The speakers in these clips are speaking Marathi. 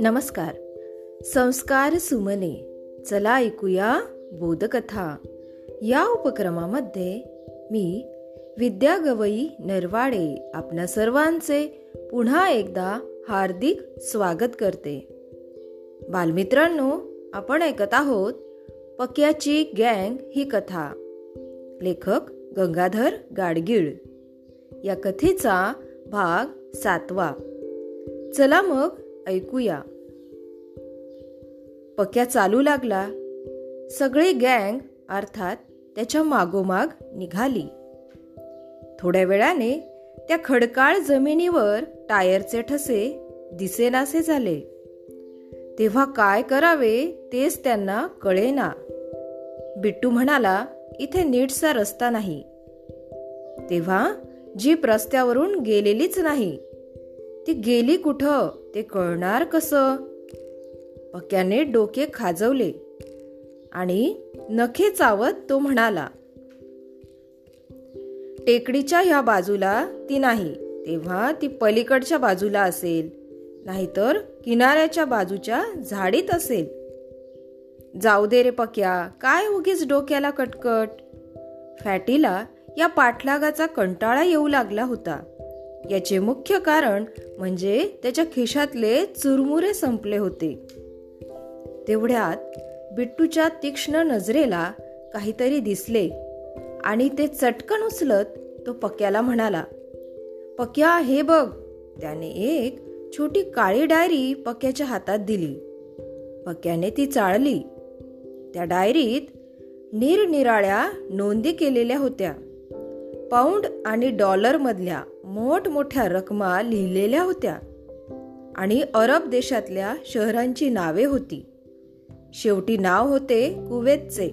नमस्कार. संस्कार सुमने. चला ऐकूया बोधकथा. या उपक्रमामध्ये मी विद्या गवई नरवाडे आपल्या सर्वांचे पुन्हा एकदा हार्दिक स्वागत करते. बालमित्रांनो आपण ऐकत आहोत पक्याची गँग ही कथा. लेखक गंगाधर गाडगीळ. या कथेचा भाग सातवा. चला मग ऐकूया. पक्या चालू लागला. सगळी गँग अर्थात त्याच्या मागोमाग निघाली. थोड्या वेळाने त्या खडकाळ जमिनीवर टायरचे ठसे दिसेनासे झाले. तेव्हा काय करावे तेच त्यांना कळेना. बिट्टू म्हणाला इथे नीटसा रस्ता नाही. तेव्हा जीप रस्त्यावरून गेलेलीच नाही. ती गेली कुठं ते कळणार कसं? पक्याने डोके खाजवले आणि नखे चावत तो म्हणाला टेकडीच्या ह्या बाजूला ती नाही तेव्हा ती पलीकडच्या बाजूला असेल नाहीतर किनाऱ्याच्या बाजूच्या झाडीत असेल. जाऊ दे रे पक्या काय उगीच डोक्याला कटकट? फॅटीला या पाठलागाचा कंटाळा येऊ लागला होता. याचे मुख्य कारण म्हणजे त्याच्या खिशातले चुरमुरे संपले होते. तेवढ्यात बिट्टूच्या तीक्ष्ण नजरेला काहीतरी दिसले आणि ते चटकन उचलत तो पक्याला म्हणाला पक्या हे बघ. त्याने एक छोटी काळी डायरी पक्याच्या हातात दिली. पक्याने ती चाळली. त्या डायरीत निरनिराळ्या नोंदी केलेल्या होत्या. पाऊंड आणि डॉलरमधल्या मोठमोठ्या रकमा लिहिलेल्या होत्या. आणि अरब देशातल्या शहरांची नावे होती. शेवटी नाव होते कुवेतचे.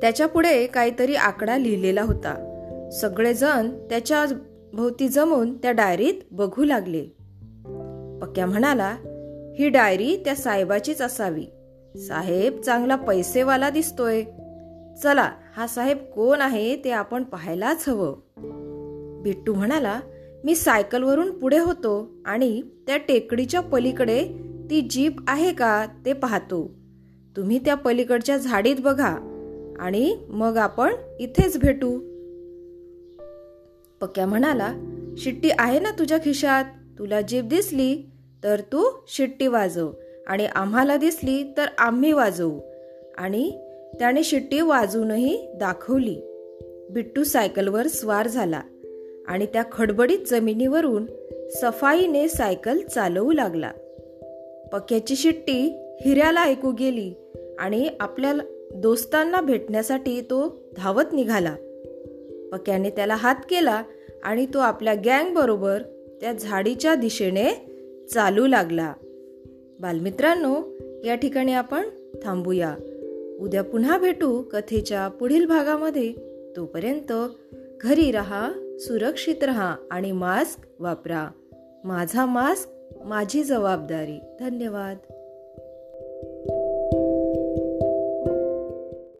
त्याच्या पुढे काहीतरी आकडा लिहिलेला होता. सगळेजण त्याच्या भोवती जमून त्या डायरीत बघू लागले. पक्या म्हणाला ही डायरी त्या साहेबाचीच असावी. साहेब चांगला पैसेवाला दिसतोय. चला हा साहेब कोण आहे ते आपण पाहायलाच हवं. बिट्टू म्हणाला मी सायकलवरून पुढे होतो आणि त्या टेकडीच्या पलीकडे ती जीप आहे का ते पाहतो. तुम्ही त्या पलीकडच्या झाडीत बघा आणि मग आपण इथेच भेटू. पक्या म्हणाला शिट्टी आहे ना तुझ्या खिशात? तुला जीप दिसली तर तू शिट्टी वाजव आणि आम्हाला दिसली तर आम्ही वाजवू आणि त्याने शिट्टी वाजूनही दाखवली. बिट्टू सायकलवर स्वार झाला आणि त्या खडबडीत जमिनीवरून सफाईने सायकल चालवू लागला. पक्याची शिट्टी हिऱ्याला ऐकू गेली आणि आपल्या दोस्तांना भेटण्यासाठी तो धावत निघाला. पक्याने त्याला हात केला आणि तो आपल्या गँगबरोबर त्या झाडीच्या दिशेने चालू लागला. बालमित्रांनो या ठिकाणी आपण थांबूया. उद्या पुन्हा भेटू कथेच्या पुढील भागामध्ये. तोपर्यंत घरी रहा सुरक्षित रहा आणि मास्क वापरा. माझा मास्क माझी जबाबदारी. धन्यवाद.